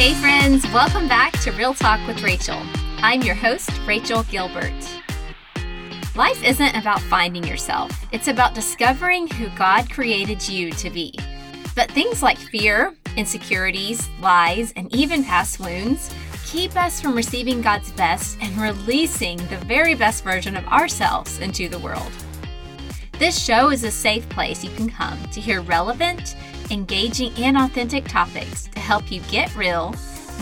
Hey, friends, welcome back to Real Talk with Rachel. I'm your host, Rachel Gilbert. Life isn't about finding yourself, it's about discovering who God created you to be. But things like fear, insecurities, lies, and even past wounds keep us from receiving God's best and releasing the very best version of ourselves into the world. This show is a safe place you can come to hear relevant, engaging, and authentic topics to help you get real,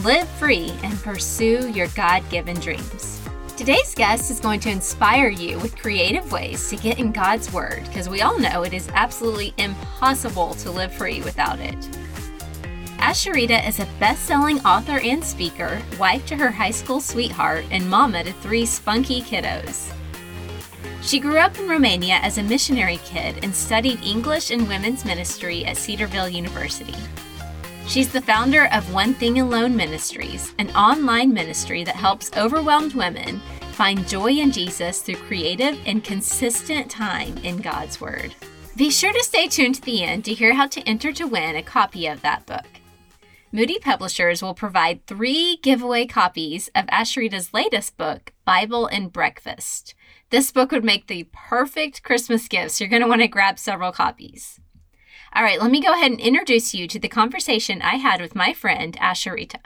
live free, and pursue your God given dreams. Today's guest is going to inspire you with creative ways to get in God's Word because we all know it is absolutely impossible to live free without it. Asheritah is a best selling author and speaker, wife to her high school sweetheart, and mama to three spunky kiddos. She grew up in Romania as a missionary kid and studied English and women's ministry at Cedarville University. She's the founder of One Thing Alone Ministries, an online ministry that helps overwhelmed women find joy in Jesus through creative and consistent time in God's Word. Be sure to stay tuned to the end to hear how to enter to win a copy of that book. Moody Publishers will provide three giveaway copies of Asheritah's latest book, Bible and Breakfast. This book would make the perfect Christmas gift, so you're going to want to grab several copies. All right, let me go ahead and introduce you to the conversation I had with my friend Asheritah.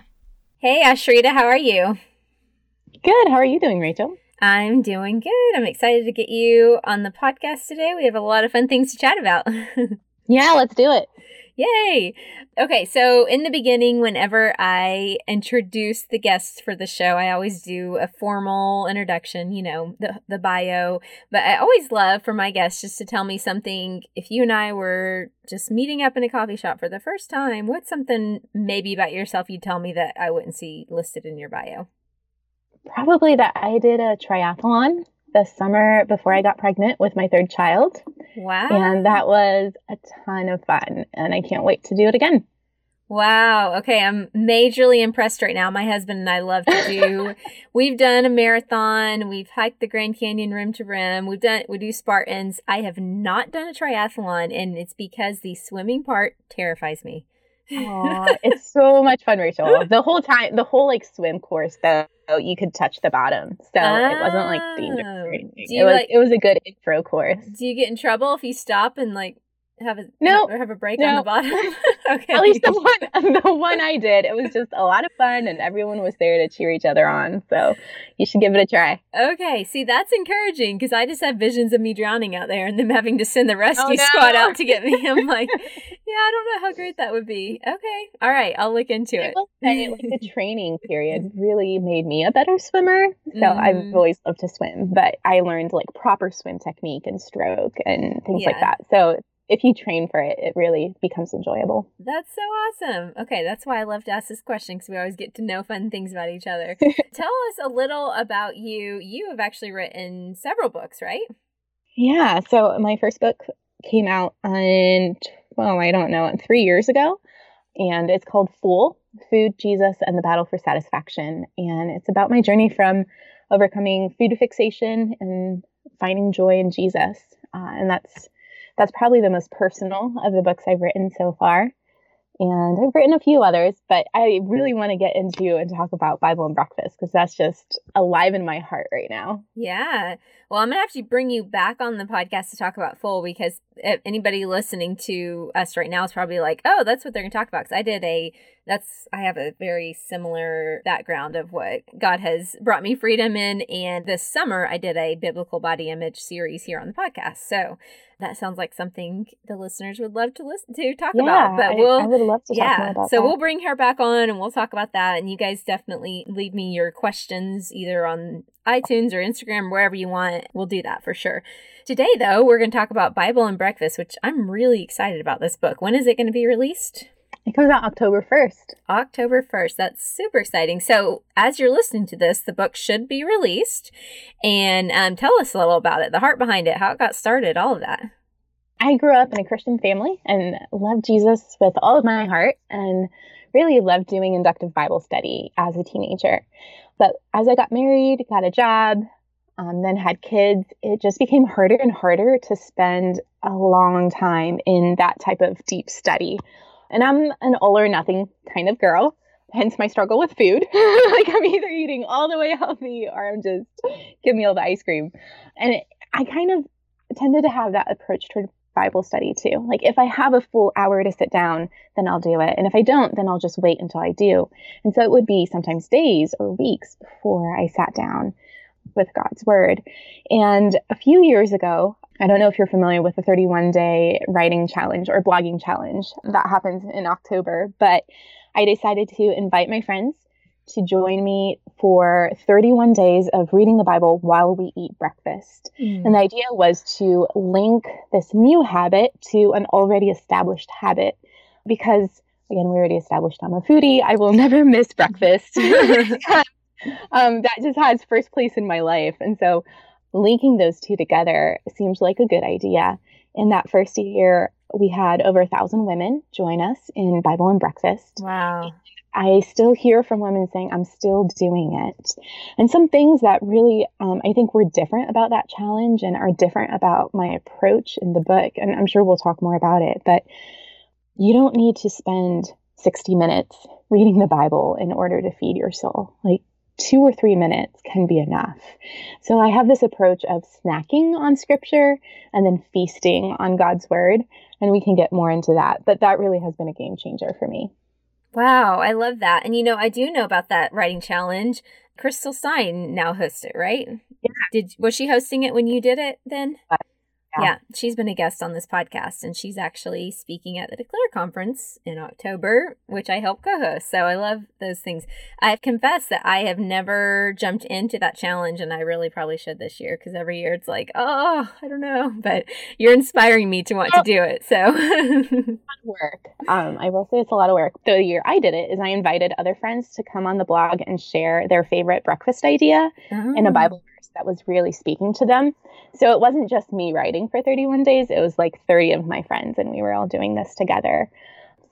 Hey, Asheritah, how are you? Good. How are you doing, Rachel? I'm doing good. I'm excited to get you on the podcast today. We have a lot of fun things to chat about. yeah, let's do it. Yay! Okay, so in the beginning, whenever I introduce the guests for the show, I always do a formal introduction, you know, the, the bio. But I always love for my guests just to tell me something. If you and I were just meeting up in a coffee shop for the first time, what's something maybe about yourself you'd tell me that I wouldn't see listed in your bio? Probably that I did a triathlon the summer before I got pregnant with my third child. Wow. And that was a ton of fun. And I can't wait to do it again. Wow. Okay. I'm majorly impressed right now. My husband and I love to do, we've done a marathon. We've hiked the Grand Canyon rim to rim. We've done, we do Spartans. I have not done a triathlon and it's because the swimming part terrifies me. Oh, it's so much fun, Rachel. The whole time, the whole like swim course, though, you could touch the bottom, so oh, it wasn't like dangerous or oh. anything. It was like, it was a good intro course. Do you get in trouble if you stop and like have a no or have a break no. on the bottom. okay. At least the one the one I did. It was just a lot of fun and everyone was there to cheer each other on. So you should give it a try. Okay. See, that's encouraging because I just have visions of me drowning out there and them having to send the rescue oh, no. squad out to get me. I'm like, yeah, I don't know how great that would be. Okay. All right, I'll look into it. Say, like the training period really made me a better swimmer. So mm. I've always loved to swim, but I learned like proper swim technique and stroke and things yeah. like that. So if you train for it, it really becomes enjoyable. That's so awesome. Okay, that's why I love to ask this question because we always get to know fun things about each other. Tell us a little about you. You have actually written several books, right? Yeah. So my first book came out on, well, I don't know, three years ago. And it's called Full Food, Jesus, and the Battle for Satisfaction. And it's about my journey from overcoming food fixation and finding joy in Jesus. Uh, and that's that's probably the most personal of the books I've written so far. And I've written a few others, but I really want to get into and talk about Bible and breakfast because that's just alive in my heart right now. Yeah. Well, I'm going to actually bring you back on the podcast to talk about Full because eh, anybody listening to us right now is probably like, oh, that's what they're going to talk about. Because I did a, that's, I have a very similar background of what God has brought me freedom in. And this summer, I did a biblical body image series here on the podcast. So that sounds like something the listeners would love to listen to talk yeah, about. But we'll I, I would love to yeah, so that. we'll bring her back on and we'll talk about that. And you guys definitely leave me your questions either on iTunes or Instagram, wherever you want. We'll do that for sure. Today, though, we're going to talk about Bible and Breakfast, which I'm really excited about this book. When is it going to be released? It comes out October 1st. October 1st. That's super exciting. So, as you're listening to this, the book should be released. And um, tell us a little about it, the heart behind it, how it got started, all of that. I grew up in a Christian family and loved Jesus with all of my heart and really loved doing inductive Bible study as a teenager. But as I got married, got a job, um, then had kids, it just became harder and harder to spend a long time in that type of deep study. And I'm an all or nothing kind of girl. hence my struggle with food. like I'm either eating all the way healthy or I'm just give me all the ice cream. And it, I kind of tended to have that approach toward Bible study too. Like if I have a full hour to sit down, then I'll do it. And if I don't, then I'll just wait until I do. And so it would be sometimes days or weeks before I sat down with God's word. And a few years ago, I don't know if you're familiar with the 31 day writing challenge or blogging challenge that happens in October, but I decided to invite my friends to join me for 31 days of reading the Bible while we eat breakfast. Mm. And the idea was to link this new habit to an already established habit because, again, we already established I'm a foodie. I will never miss breakfast. um, that just has first place in my life. And so linking those two together seems like a good idea. In that first year, we had over a thousand women join us in Bible and breakfast. Wow. I still hear from women saying, I'm still doing it. And some things that really, um, I think were different about that challenge and are different about my approach in the book. And I'm sure we'll talk more about it, but you don't need to spend 60 minutes reading the Bible in order to feed your soul. Like, two or three minutes can be enough. So I have this approach of snacking on scripture and then feasting on God's word. And we can get more into that. But that really has been a game changer for me. Wow, I love that. And you know, I do know about that writing challenge. Crystal Stine now hosts it, right? Yeah. Did was she hosting it when you did it then? Yeah. yeah. she's been a guest on this podcast, and she's actually speaking at the Declare conference in October, which I help co-host. So I love those things. I have confess that I have never jumped into that challenge, and I really probably should this year because every year it's like, oh, I don't know, but you're inspiring me to want to do it. So work. Um, I will say it's a lot of work. The year I did it is I invited other friends to come on the blog and share their favorite breakfast idea oh. in a Bible that was really speaking to them. So it wasn't just me writing for 31 days, it was like 30 of my friends, and we were all doing this together.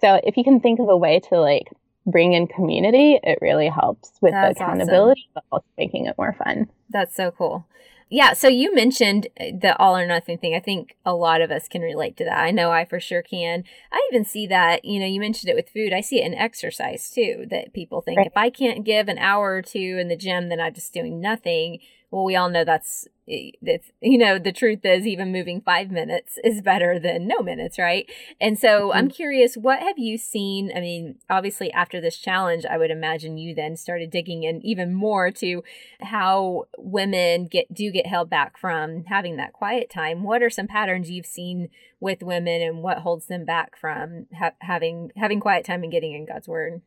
So if you can think of a way to like bring in community, it really helps with That's the accountability, awesome. but also making it more fun. That's so cool. Yeah, so you mentioned uh, the all or nothing thing. I think a lot of us can relate to that. I know I for sure can. I even see that, you know, you mentioned it with food. I see it in exercise too, that people think right. if I can't give an hour or two in the gym, then I'm just doing nothing well, we all know that's it's you know the truth is even moving five minutes is better than no minutes right? And so mm-hmm. i'm curious what have you seen? I mean obviously after this challenge i would imagine you then started digging in even more to how women get do get held back from having that quiet time. What are some patterns you've seen with women and what holds them back from ha- having having quiet time and getting in god's word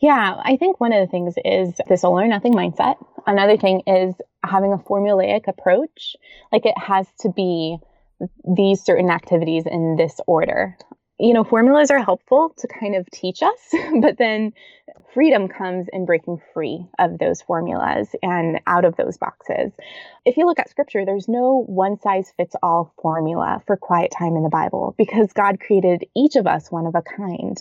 yeah, I think one of the things is this all or nothing mindset. Another thing is having a formulaic approach. Like it has to be these certain activities in this order you know, formulas are helpful to kind of teach us, but then freedom comes in breaking free of those formulas and out of those boxes. If you look at scripture, there's no one size fits all formula for quiet time in the Bible because God created each of us one of a kind.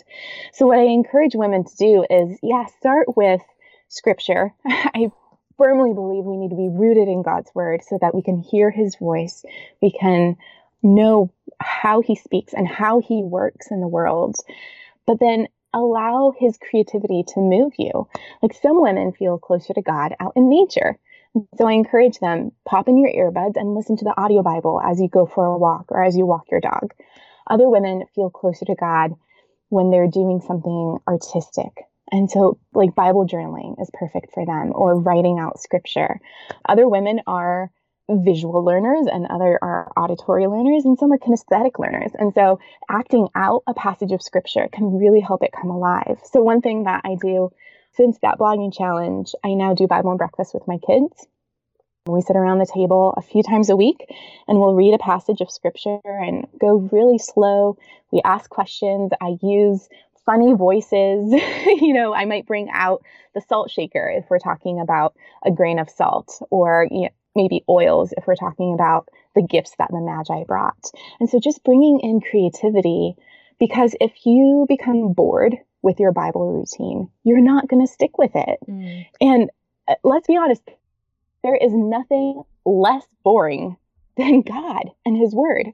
So, what I encourage women to do is, yeah, start with scripture. I firmly believe we need to be rooted in God's word so that we can hear his voice. We can know how he speaks and how he works in the world, but then allow his creativity to move you. Like some women feel closer to God out in nature. So I encourage them pop in your earbuds and listen to the audio Bible as you go for a walk or as you walk your dog. Other women feel closer to God when they're doing something artistic. And so, like Bible journaling is perfect for them, or writing out scripture. Other women are visual learners and other are auditory learners and some are kinesthetic learners. And so acting out a passage of scripture can really help it come alive. So one thing that i do since that blogging challenge i now do bible and breakfast with my kids. We sit around the table a few times a week and we'll read a passage of scripture and go really slow. We ask questions. I use funny voices. you know, I might bring out the salt shaker if we're talking about a grain of salt, or you know, maybe oils if we're talking about the gifts that the Magi brought. And so just bringing in creativity, because if you become bored with your Bible routine, you're not going to stick with it. Mm. And uh, let's be honest, there is nothing less boring than God and His Word.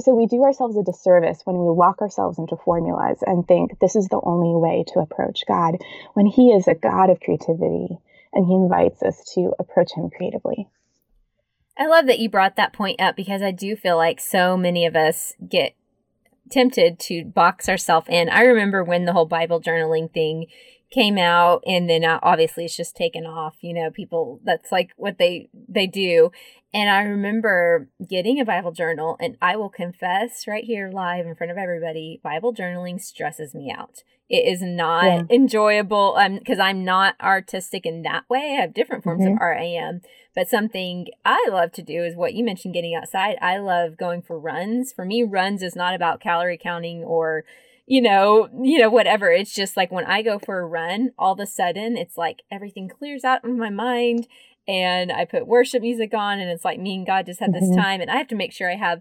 so we do ourselves a disservice when we lock ourselves into formulas and think this is the only way to approach God when He is a God of creativity and He invites us to approach Him creatively. I love that you brought that point up because I do feel like so many of us get tempted to box ourselves in. I remember when the whole Bible journaling thing came out and then uh, obviously it's just taken off you know people that's like what they they do. And i remember getting a bible journal and i will confess right here live in front of everybody bible journaling stresses me out. It is not yeah. enjoyable. Because i'm not artistic in that way. I have different forms mm-hmm. of art i am. But something i love to do is what you mentioned getting outside. I love going for runs. For me runs is not about calorie counting or you know, you know, whatever. It's just like when I go for a run, all of a sudden it's like everything clears out of my mind and I put worship music on and it's like me and God just had this mm-hmm. time and I have to make sure I have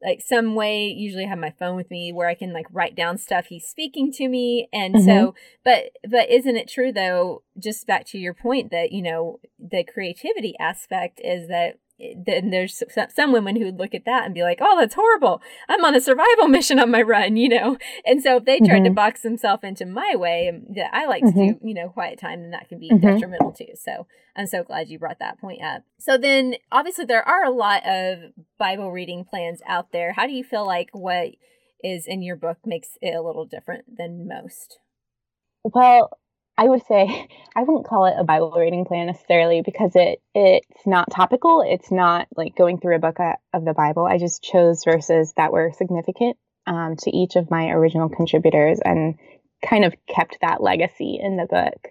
like some way usually I have my phone with me where I can like write down stuff he's speaking to me and mm-hmm. so but but isn't it true though just back to your point that you know the creativity aspect is that then there's some women who'd look at that and be like, "Oh, that's horrible. I'm on a survival mission on my run," you know. And so if they tried mm-hmm. to box themselves into my way um, that I like mm-hmm. to do, you know, quiet time, then that can be mm-hmm. detrimental too. So I'm so glad you brought that point up. So then, obviously, there are a lot of Bible reading plans out there. How do you feel like what is in your book makes it a little different than most? Well, I would say I wouldn't call it a Bible reading plan necessarily because it it's not topical. It's not like going through a book of the Bible. I just chose verses that were significant um, to each of my original contributors and kind of kept that legacy in the book.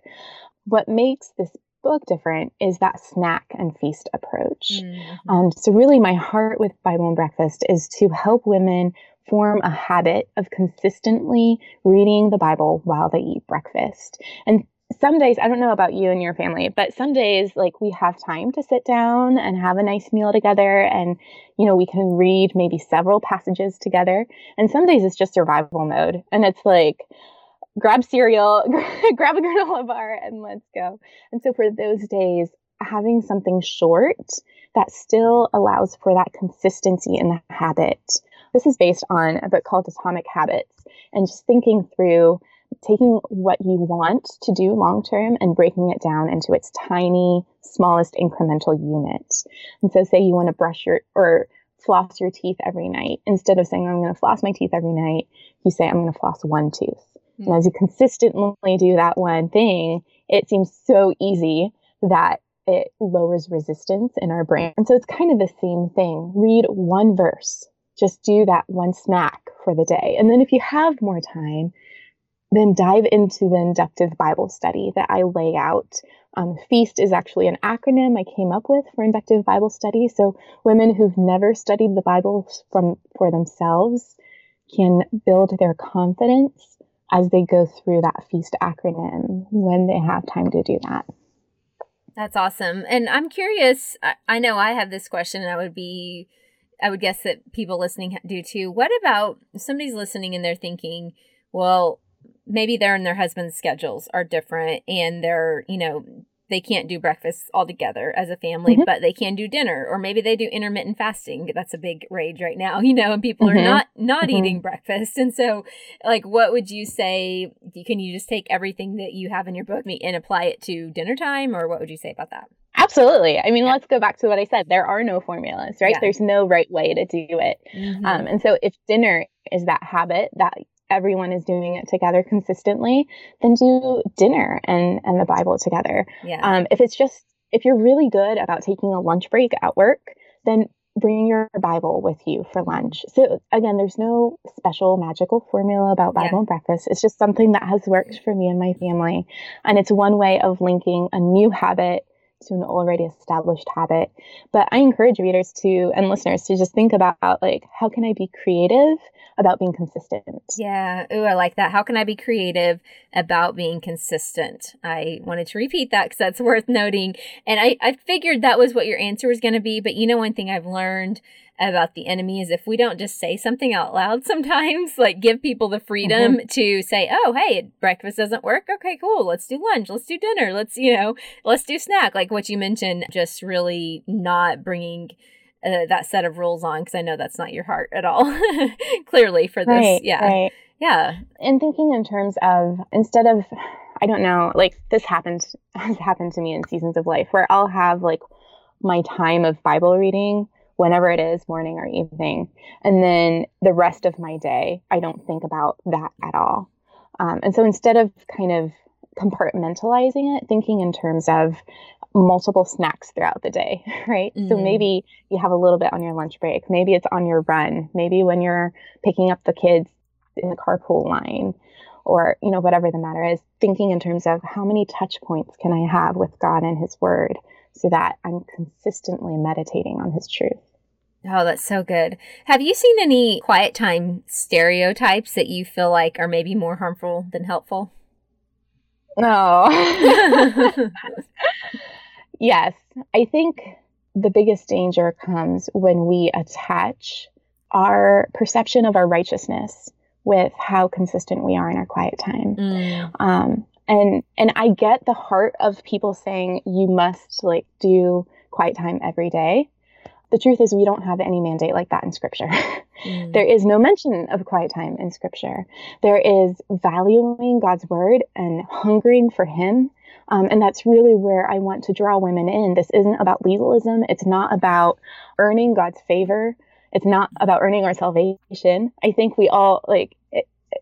What makes this book different is that snack and feast approach. Mm-hmm. Um, so, really, my heart with Bible and Breakfast is to help women form a habit of consistently reading the Bible while they eat breakfast. And some days, I don't know about you and your family, but some days, like we have time to sit down and have a nice meal together. And, you know, we can read maybe several passages together. And some days it's just survival mode. And it's like, grab cereal, grab a granola bar, and let's go. And so for those days, having something short that still allows for that consistency in the habit this is based on a book called Atomic Habits and just thinking through taking what you want to do long term and breaking it down into its tiny, smallest incremental unit. And so, say you want to brush your or floss your teeth every night. Instead of saying, I'm going to floss my teeth every night, you say, I'm going to floss one tooth. Mm-hmm. And as you consistently do that one thing, it seems so easy that it lowers resistance in our brain. And so it's kind of the same thing. Read one verse just do that one snack for the day. And then if you have more time, then dive into the inductive Bible study that I lay out. Um, FEAST is actually an acronym I came up with for inductive Bible study. So women who've never studied the Bible from for themselves can build their confidence as they go through that FEAST acronym when they have time to do that. That's awesome. And I'm curious, I, I know I have this question and I would be I would guess that people listening do too. What about somebody's listening and they're thinking, well, maybe their and their husband's schedules are different and they're, you know, they can't do breakfast all together as a family, mm-hmm. but they can do dinner, or maybe they do intermittent fasting. That's a big rage right now, you know, and people mm-hmm. are not not mm-hmm. eating breakfast. And so, like, what would you say? Can you just take everything that you have in your book and apply it to dinner time, or what would you say about that? Absolutely. I mean, yeah. let's go back to what I said. There are no formulas, right? Yeah. There's no right way to do it. Mm-hmm. Um, and so, if dinner is that habit that everyone is doing it together consistently, then do dinner and and the Bible together. Yeah. Um, if it's just if you're really good about taking a lunch break at work, then bring your Bible with you for lunch. So again, there's no special magical formula about Bible yeah. and breakfast. It's just something that has worked for me and my family, and it's one way of linking a new habit to an already established habit. But I encourage readers to and listeners to just think about like how can I be creative about being consistent? Yeah. Ooh, I like that. How can I be creative about being consistent? I wanted to repeat that because that's worth noting. And I, I figured that was what your answer was going to be. But you know, one thing I've learned about the enemy is if we don't just say something out loud sometimes, like give people the freedom mm-hmm. to say, oh, hey, breakfast doesn't work. Okay, cool. Let's do lunch. Let's do dinner. Let's, you know, let's do snack. Like what you mentioned, just really not bringing uh, that set of rules on because I know that's not your heart at all. Clearly for this, right, yeah, right. yeah. And thinking in terms of instead of, I don't know, like this happened has happened to me in seasons of life where I'll have like my time of Bible reading whenever it is, morning or evening, and then the rest of my day I don't think about that at all. Um, and so instead of kind of compartmentalizing it, thinking in terms of multiple snacks throughout the day, right? Mm-hmm. So maybe you have a little bit on your lunch break. Maybe it's on your run. Maybe when you're picking up the kids in the carpool line or, you know, whatever the matter is, thinking in terms of how many touch points can I have with God and his word so that I'm consistently meditating on his truth. Oh, that's so good. Have you seen any quiet time stereotypes that you feel like are maybe more harmful than helpful? No. yes. I think the biggest danger comes when we attach our perception of our righteousness with how consistent we are in our quiet time. Mm. Um, and and I get the heart of people saying you must like do quiet time every day. The truth is we don't have any mandate like that in scripture. Mm. there is no mention of quiet time in scripture. There is valuing God's word and hungering for him. Um, and that's really where I want to draw women in. This isn't about legalism. It's not about earning God's favor. It's not about earning our salvation. I think we all like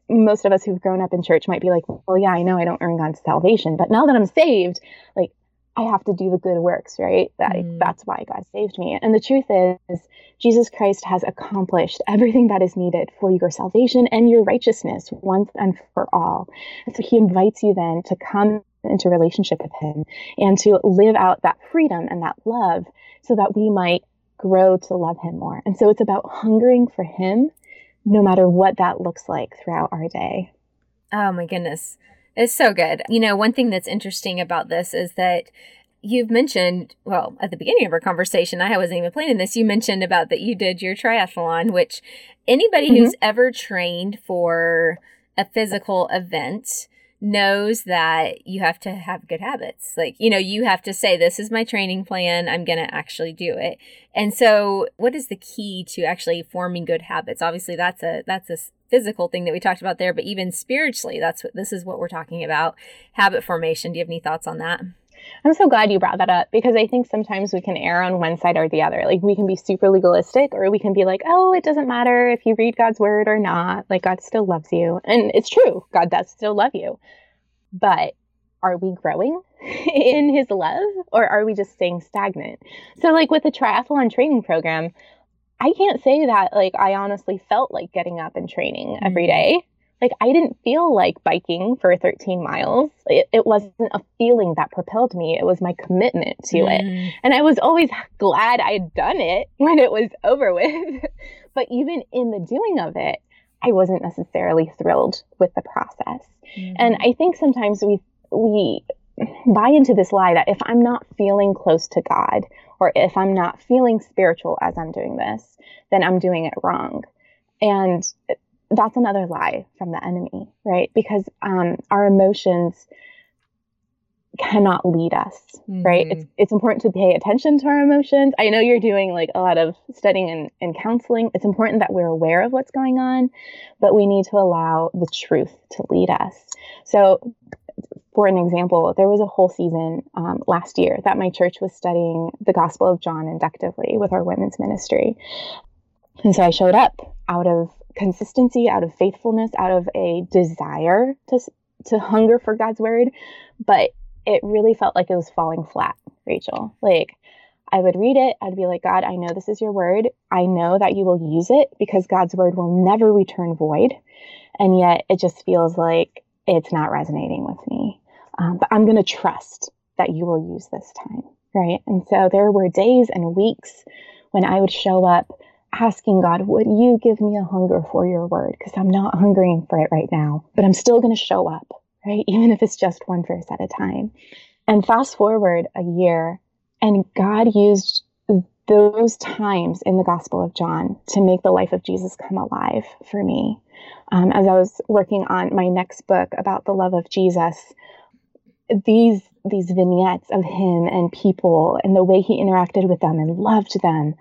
most of us who've grown up in church might be like, well, yeah, I know I don't earn God's salvation, but now that I'm saved, like I have to do the good works, right? That mm. that's why God saved me. And the truth is, Jesus Christ has accomplished everything that is needed for your salvation and your righteousness once and for all. And so he invites you then to come into relationship with him and to live out that freedom and that love so that we might grow to love him more. And so it's about hungering for him no matter what that looks like throughout our day. Oh my goodness. It's so good. You know, one thing that's interesting about this is that you've mentioned, well, at the beginning of our conversation, I wasn't even planning this. You mentioned about that you did your triathlon, which anybody mm-hmm. who's ever trained for a physical event knows that you have to have good habits. Like, you know, you have to say, This is my training plan. I'm going to actually do it. And so, what is the key to actually forming good habits? Obviously, that's a, that's a, physical thing that we talked about there but even spiritually that's what this is what we're talking about habit formation do you have any thoughts on that I'm so glad you brought that up because I think sometimes we can err on one side or the other. Like we can be super legalistic or we can be like, oh, it doesn't matter if you read God's word or not. Like God still loves you. And it's true, God does still love you. But are we growing in his love or are we just staying stagnant? So, like with the triathlon training program, I can't say that like I honestly felt like getting up and training every mm. day like I didn't feel like biking for 13 miles. It, it, wasn't a feeling that propelled me. It was my commitment to mm. it. And I was always glad I'd done it when it was over with. but even in the doing of it, I wasn't necessarily thrilled with the process. Mm. And I think sometimes we we buy into this lie that if I'm not feeling close to God or if I'm not feeling spiritual as I'm doing this, then I'm doing it wrong. And that's another lie from the enemy, right? Because um, our emotions cannot lead us, mm-hmm. right? It's it's important to pay attention to our emotions. I know you're doing like a lot of studying and, and counseling. It's important that we're aware of what's going on, but we need to allow the truth to lead us. So for an example, there was a whole season um, last year that my church was studying the Gospel of John inductively with our women's ministry. And so I showed up out of consistency, out of faithfulness, out of a desire to to hunger for God's word, but it really felt like it was falling flat, Rachel. Like I would read it, I'd be like, God, I know this is your word. I know that you will use it because God's word will never return void. And yet it just feels like it's not resonating with me. Um, but I'm going to trust that you will use this time. Right. And so there were days and weeks when I would show up asking God, would you give me a hunger for your word? Because I'm not hungering for it right now, but I'm still going to show up, right? Even if it's just one verse at a time. And fast forward a year, and God used those times in the Gospel of John to make the life of Jesus come alive for me. Um, as I was working on my next book about the love of Jesus, these these vignettes of him and people and the way he interacted with them and loved them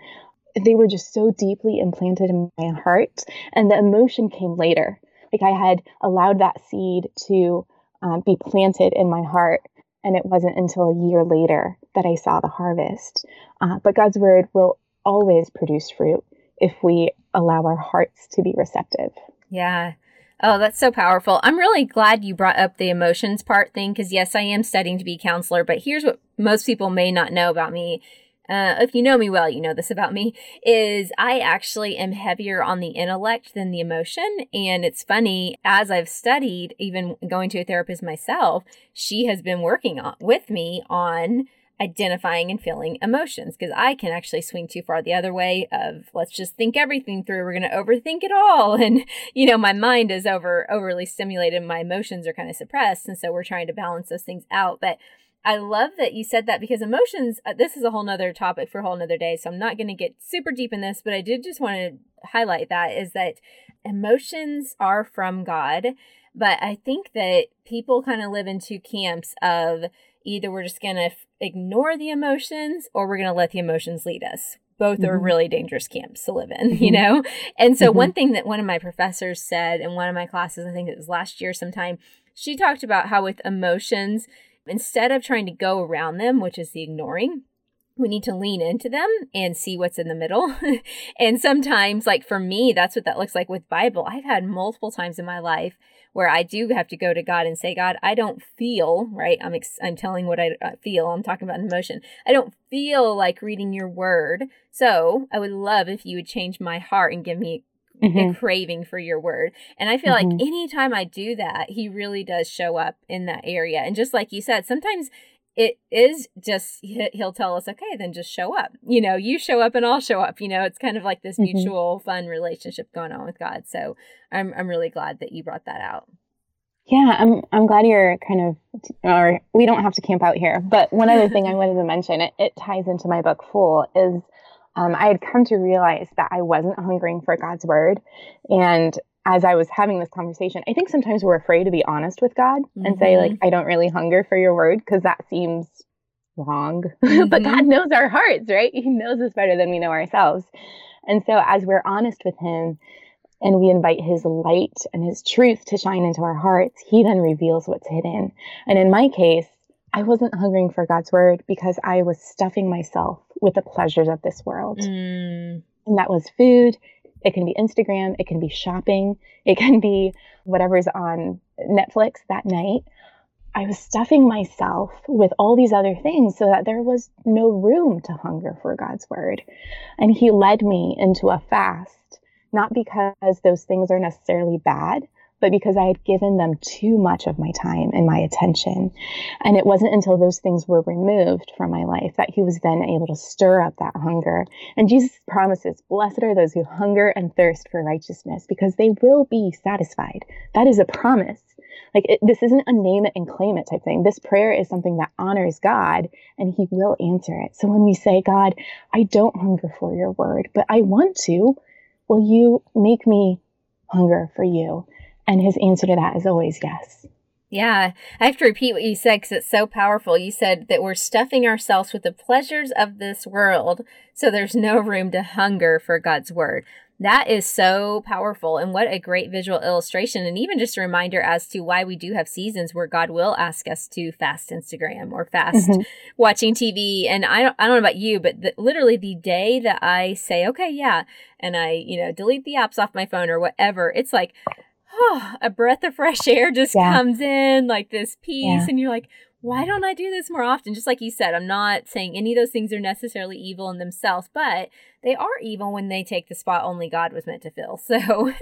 they were just so deeply implanted in my heart. And the emotion came later. Like I had allowed that seed to um, be planted in my heart. And it wasn't until a year later that I saw the harvest. Uh, but God's word will always produce fruit if we allow our hearts to be receptive. Yeah. Oh, that's so powerful. I'm really glad you brought up the emotions part thing because, yes, I am studying to be a counselor, but here's what most people may not know about me. Uh, if you know me well, you know this about me, is I actually am heavier on the intellect than the emotion. And it's funny, as I've studied, even going to a therapist myself, she has been working on, with me on identifying and feeling emotions because I can actually swing too far the other way of let's just think everything through. We're going to overthink it all. And, you know, my mind is over overly stimulated. My emotions are kind of suppressed. And so we're trying to balance those things out. But I love that you said that because emotions, uh, this is a whole nother topic for a whole nother day. So I'm not going to get super deep in this, but I did just want to highlight that is that emotions are from God. But I think that people kind of live in two camps of either we're just going to f- ignore the emotions or we're going to let the emotions lead us. Both mm-hmm. are really dangerous camps to live in, mm-hmm. you know? And so, mm-hmm. one thing that one of my professors said in one of my classes, I think it was last year sometime, she talked about how with emotions, instead of trying to go around them, which is the ignoring, we need to lean into them and see what's in the middle. and sometimes, like for me, that's what that looks like with Bible. I've had multiple times in my life where I do have to go to God and say, God, I don't feel, right? I'm, ex- I'm telling what I uh, feel. I'm talking about an emotion. I don't feel like reading your word. So I would love if you would change my heart and give me mm-hmm. a craving for your word. And I feel mm-hmm. like anytime I do that, he really does show up in that area. And just like you said, sometimes it is just he'll tell us okay then just show up you know you show up and i'll show up you know it's kind of like this mm-hmm. mutual fun relationship going on with god so i'm i'm really glad that you brought that out yeah i'm i'm glad you're kind of or we don't have to camp out here but one other thing i wanted to mention it, it ties into my book full is um, i had come to realize that i wasn't hungering for god's word and as I was having this conversation, I think sometimes we're afraid to be honest with God mm-hmm. and say, like, mm-hmm. I don't really hunger for your word because that seems wrong. Mm-hmm. but God knows our hearts, right? He knows us better than we know ourselves. And so, as we're honest with Him and we invite His light and His truth to shine into our hearts, He then reveals what's hidden. And in my case, I wasn't hungering for God's word because I was stuffing myself with the pleasures of this world. Mm. And that was food, it can be Instagram, it can be shopping, it can be whatever's on Netflix that night. I was stuffing myself with all these other things so that there was no room to hunger for God's word. And He led me into a fast, not because those things are necessarily bad, but because I had given them too much of my time and my attention. And it wasn't until those things were removed from my life that he was then able to stir up that hunger. And Jesus promises, Blessed are those who hunger and thirst for righteousness, because they will be satisfied. That is a promise. Like, it, this isn't a name it and claim it type thing. This prayer is something that honors God and He will answer it. So when we say, God, I don't hunger for your word, but I want to, will you make me hunger for you? And his answer to that is always yes. Yeah, I have to repeat what you said because it's so powerful. You said that we're stuffing ourselves with the pleasures of this world, so there's no room to hunger for God's word. That is so powerful, and what a great visual illustration, and even just a reminder as to why we do have seasons where God will ask us to fast Instagram or fast mm-hmm. watching TV. And I don't, I don't know about you, but the, literally the day that I say, okay, yeah, and I, you know, delete the apps off my phone or whatever, it's like oh, a breath of fresh air just yeah. comes in, like this peace, yeah. and you're like, why don't I do this more often? Just like you said, I'm not saying any of those things are necessarily evil in themselves, but they are evil when they take the spot only God was meant to fill. So,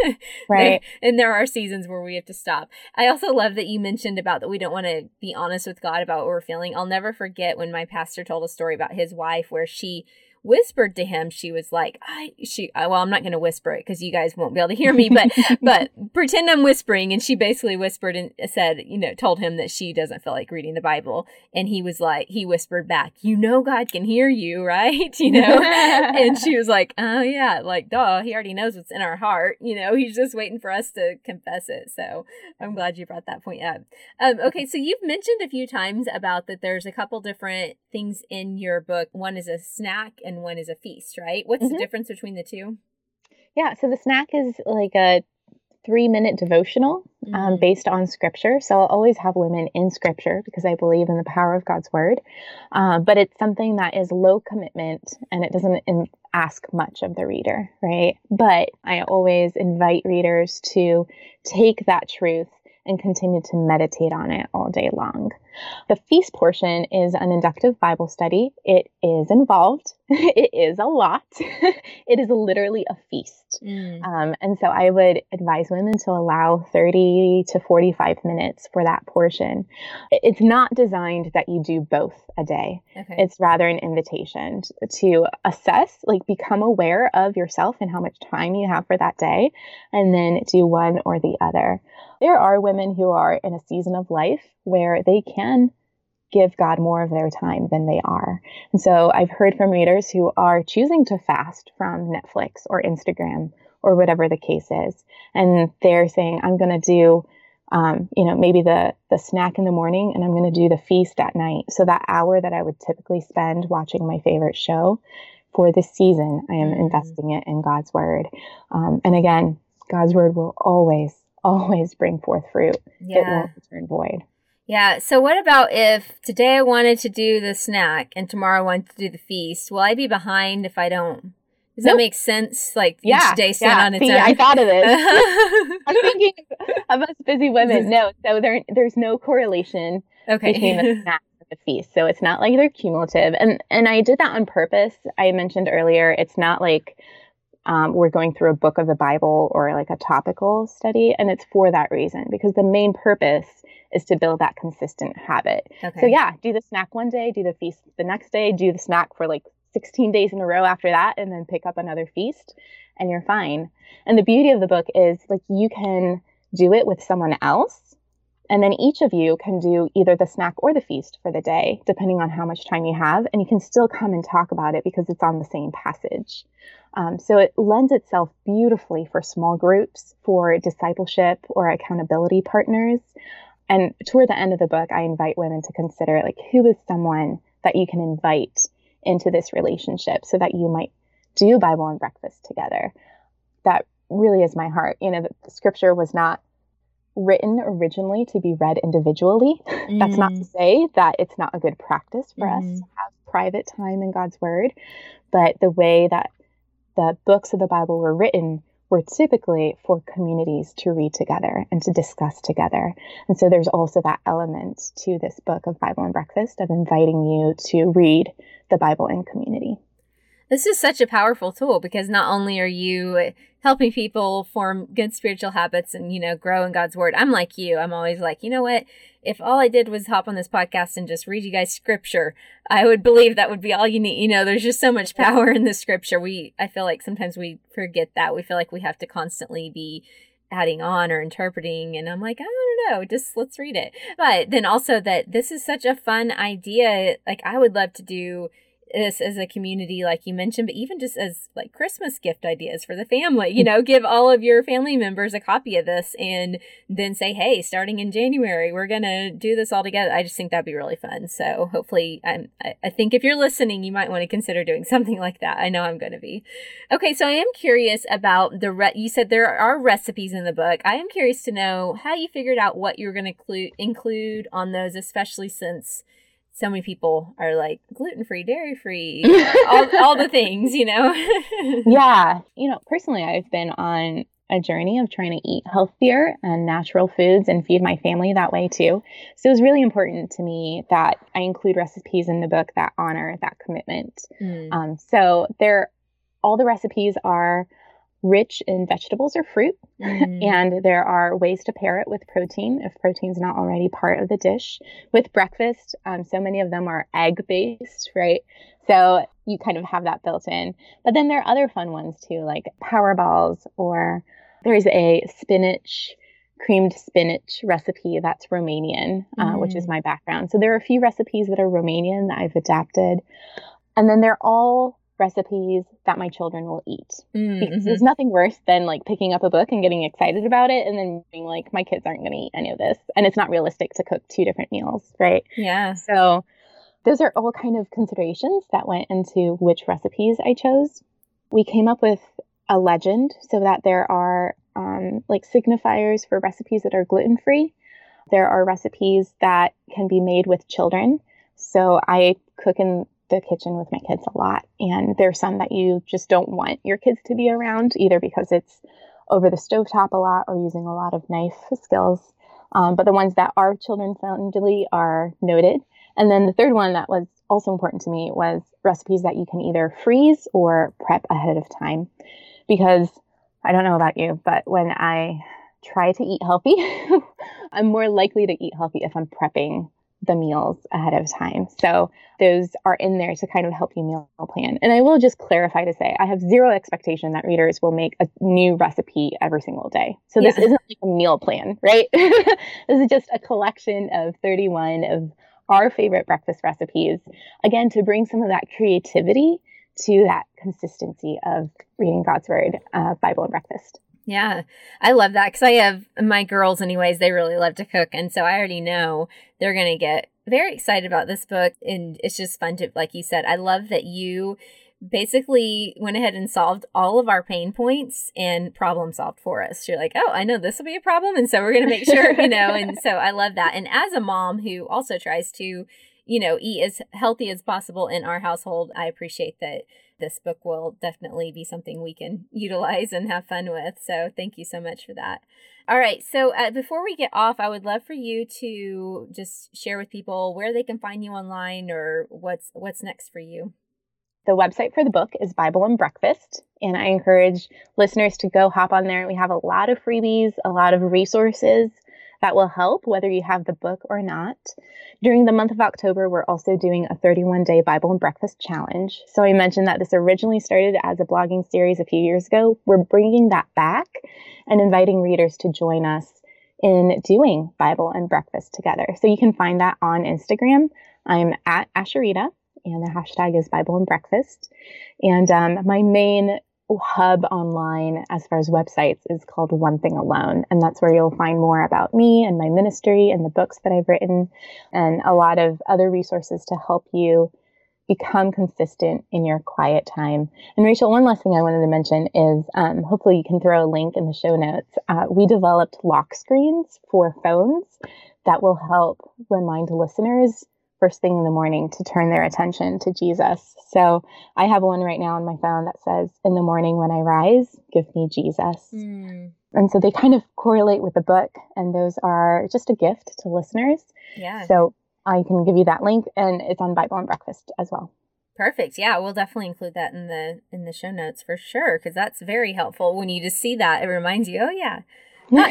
right. and there are seasons where we have to stop. I also love that you mentioned about that we don't want to be honest with God about what we're feeling. I'll never forget when my pastor told a story about his wife where she whispered to him she was like i she well i'm not going to whisper it because you guys won't be able to hear me but but pretend i'm whispering and she basically whispered and said you know told him that she doesn't feel like reading the Bible. And he was like, he whispered back, You know, God can hear you, right? You know? and she was like, Oh, yeah, like, duh, he already knows what's in our heart. You know, he's just waiting for us to confess it. So I'm glad you brought that point up. Um, okay, so you've mentioned a few times about that there's a couple different things in your book. One is a snack and one is a feast, right? What's mm-hmm. the difference between the two? Yeah, so the snack is like a three minute devotional um, mm-hmm. based on scripture. So I'll always have women in scripture because I believe in the power of God's word. Uh, but it's something that is low commitment and it doesn't in- ask much of the reader, right? But I always invite readers to take that truth and continue to meditate on it all day long. The feast portion is an inductive Bible study. It is involved. it is a lot. it is literally a feast. Mm. Um, and so I would advise women to allow 30 to 45 minutes for that portion. It's not designed that you do both a day. Okay. It's rather an invitation to assess, like become aware of yourself and how much time you have for that day, and then do one or the other there are women who are in a season of life where they can give God more of their time than they are. And so I've heard from readers who are choosing to fast from Netflix or Instagram or whatever the case is. And they're saying, I'm going to do, um, you know, maybe the, the snack in the morning and I'm going to do the feast at night. So that hour that I would typically spend watching my favorite show for this season, I am mm-hmm. investing it in God's word. Um, and again, God's word will always always bring forth fruit. Yeah. It won't return void. Yeah. So what about if today I wanted to do the snack and tomorrow I want to do the feast? Will I be behind if I don't? Does nope. that make sense? Like yeah, each day stand yeah. on its See, own. I thought of this. I'm thinking of us busy women. No, so there, there's no correlation okay. between the snack and the feast. So it's not like they're cumulative. And and I did that on purpose. I mentioned earlier, it's not like um, we're going through a book of the Bible or like a topical study. And it's for that reason, because the main purpose is to build that consistent habit. Okay. So, yeah, do the snack one day, do the feast the next day, do the snack for like 16 days in a row after that, and then pick up another feast, and you're fine. And the beauty of the book is like you can do it with someone else. And then each of you can do either the snack or the feast for the day, depending on how much time you have. And you can still come and talk about it because it's on the same passage. Um, so it lends itself beautifully for small groups, for discipleship or accountability partners. And toward the end of the book, I invite women to consider like who is someone that you can invite into this relationship so that you might do Bible and breakfast together. That really is my heart. You know, the scripture was not written originally to be read individually. Mm. That's not to mm. say that it's not a good practice for mm. us to have private time in God's word, but the way that the books of the Bible were written were typically for communities to read together and to discuss together. And so there's also that element to this book of Bible and Breakfast of inviting you to read the Bible in community. This is such a powerful tool because not only are you helping people form good spiritual habits and, you know, grow in God's word. I'm like you. I'm always like, you know what? If all I did was hop on this podcast and just read you guys scripture, I would believe that would be all you need. You know, there's just so much power in the scripture. We, I feel like sometimes we forget that. We feel like we have to constantly be adding on or interpreting and i'm like i don't know just let's read it but then also that this is such a fun idea like i would love to do this as a community, like you mentioned, but even just as like Christmas gift ideas for the family, you know, give all of your family members a copy of this and then say, hey, starting in January, we're going to do this all together. I just think that'd be really fun. So hopefully, I'm, I think if you're listening, you might want to consider doing something like that. I know I'm going to be. Okay, so I am curious about the, re- you said there are recipes in the book. I am curious to know how you figured out what you're going to clu- include on those, especially since so many people are like gluten free, dairy free, all, all the things, you know? yeah. You know, personally, I've been on a journey of trying to eat healthier and natural foods and feed my family that way too. So it was really important to me that I include recipes in the book that honor that commitment. Mm. Um, so there, all the recipes are rich in vegetables or fruit. Mm. and there are ways to pair it with protein if protein's not already part of the dish. With breakfast, um, so many of them are egg based, right? So you kind of have that built in. But then there are other fun ones too, like power balls, or there's a spinach creamed spinach recipe that's Romanian, uh, which is mm. my background. So there are a few recipes that are Romanian that I've adapted. And then they're all recipes that my children will eat. Mm, because mm-hmm. there's nothing worse than like picking up a book and getting excited about it and then being like, my kids aren't going to eat any of this. And it's not realistic to cook two different meals, right? Yeah. So those are all kind of considerations that went into which recipes I chose. We came up with a legend so that there are um, like signifiers for recipes that are gluten free. There are recipes that can be made with children. So I cook in the kitchen with my kids a lot. And there's some that you just don't want your kids to be around, either because it's over the stovetop a lot or using a lot of knife skills. Um, but the ones that are children friendly are noted. And then the third one that was also important to me was recipes that you can either freeze or prep ahead of time. Because I don't know about you, but when I try to eat healthy, I'm more likely to eat healthy if I'm prepping the meals ahead of time. So those are in there to kind of help you meal plan. And I will just clarify to say I have zero expectation that readers will make a new recipe every single day. So this yeah. isn't like a meal plan, right? this is just a collection of 31 of our favorite breakfast recipes. Again, to bring some of that creativity to that consistency of reading God's word, uh, Bible and breakfast. Yeah, I love that because I have my girls, anyways, they really love to cook. And so I already know they're going to get very excited about this book. And it's just fun to, like you said, I love that you basically went ahead and solved all of our pain points and problem solved for us. You're like, oh, I know this will be a problem. And so we're going to make sure, you know, and so I love that. And as a mom who also tries to, you know, eat as healthy as possible in our household, I appreciate that this book will definitely be something we can utilize and have fun with. So thank you so much for that. All right. So uh, before we get off, I would love for you to just share with people where they can find you online or what's what's next for you. The website for the book is Bible and Breakfast, and I encourage listeners to go hop on there. We have a lot of freebies, a lot of resources that will help whether you have the book or not. During the month of October, we're also doing a 31 day Bible and breakfast challenge. So I mentioned that this originally started as a blogging series a few years ago. We're bringing that back and inviting readers to join us in doing Bible and breakfast together. So you can find that on Instagram. I'm at Asheritah and the hashtag is Bible and breakfast. And um, my main hub online as far as websites is called One Thing Alone. And that's where you'll find more about me and my ministry and the books that I've written and a lot of other resources to help you become consistent in your quiet time. And Rachel, one last thing I wanted to mention is um, hopefully you can throw a link in the show notes. Uh, we developed lock screens for phones that will help remind listeners first thing in the morning to turn their attention to Jesus. So I have one right now on my phone that says, In the morning when I rise, give me Jesus. Mm. And so they kind of correlate with the book, and those are just a gift to listeners. Yeah. So I can give you that link, and it's on Bible and Breakfast as well. Perfect. Yeah, we'll definitely include that in the in the show notes for sure because that's very helpful. When you just see that, it reminds you, oh yeah, not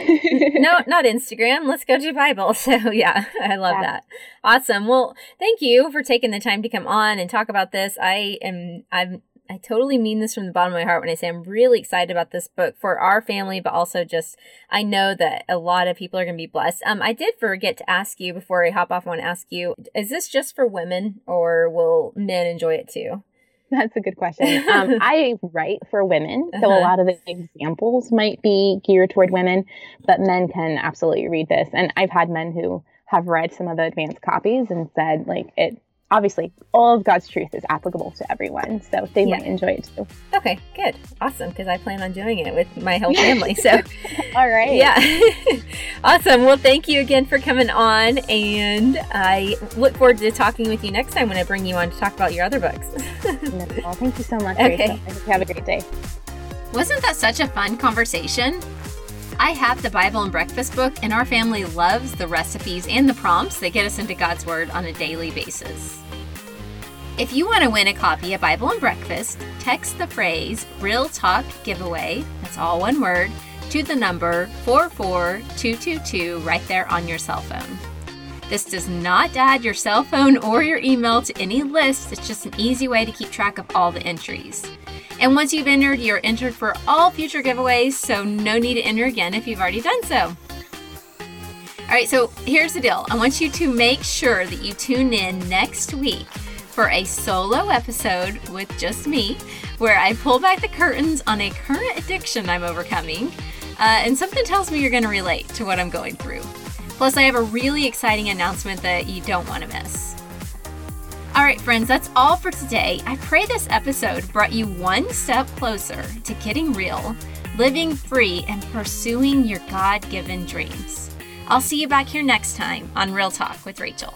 no not instagram let's go to bible so yeah i love yeah. that awesome well thank you for taking the time to come on and talk about this i am i'm I totally mean this from the bottom of my heart when I say I'm really excited about this book for our family, but also just I know that a lot of people are going to be blessed. Um, I did forget to ask you before I hop off. I want to ask you: Is this just for women, or will men enjoy it too? That's a good question. Um, I write for women, so uh-huh. a lot of the examples might be geared toward women, but men can absolutely read this. And I've had men who have read some of the advanced copies and said, like, it obviously all of God's truth is applicable to everyone, so they yeah. might enjoy it too. Okay, good, awesome. Because I plan on doing it with my whole family. So, all right, yeah, awesome. Well, thank you again for coming on, and I look forward to talking with you next time when I bring you on to talk about your other books. well, thank you so much. Okay, Rachel. I hope you have a great day. Wasn't that such a fun conversation? I have the Bible and Breakfast book, and our family loves the recipes and the prompts that get us into God's Word on a daily basis. If you want to win a copy of Bible and Breakfast, text the phrase Real Talk Giveaway, that's all one word, to the number 44222 right there on your cell phone. This does not add your cell phone or your email to any list, it's just an easy way to keep track of all the entries. And once you've entered, you're entered for all future giveaways, so no need to enter again if you've already done so. All right, so here's the deal. I want you to make sure that you tune in next week for a solo episode with just me, where I pull back the curtains on a current addiction I'm overcoming. Uh, and something tells me you're going to relate to what I'm going through. Plus, I have a really exciting announcement that you don't want to miss. All right, friends, that's all for today. I pray this episode brought you one step closer to getting real, living free, and pursuing your God given dreams. I'll see you back here next time on Real Talk with Rachel.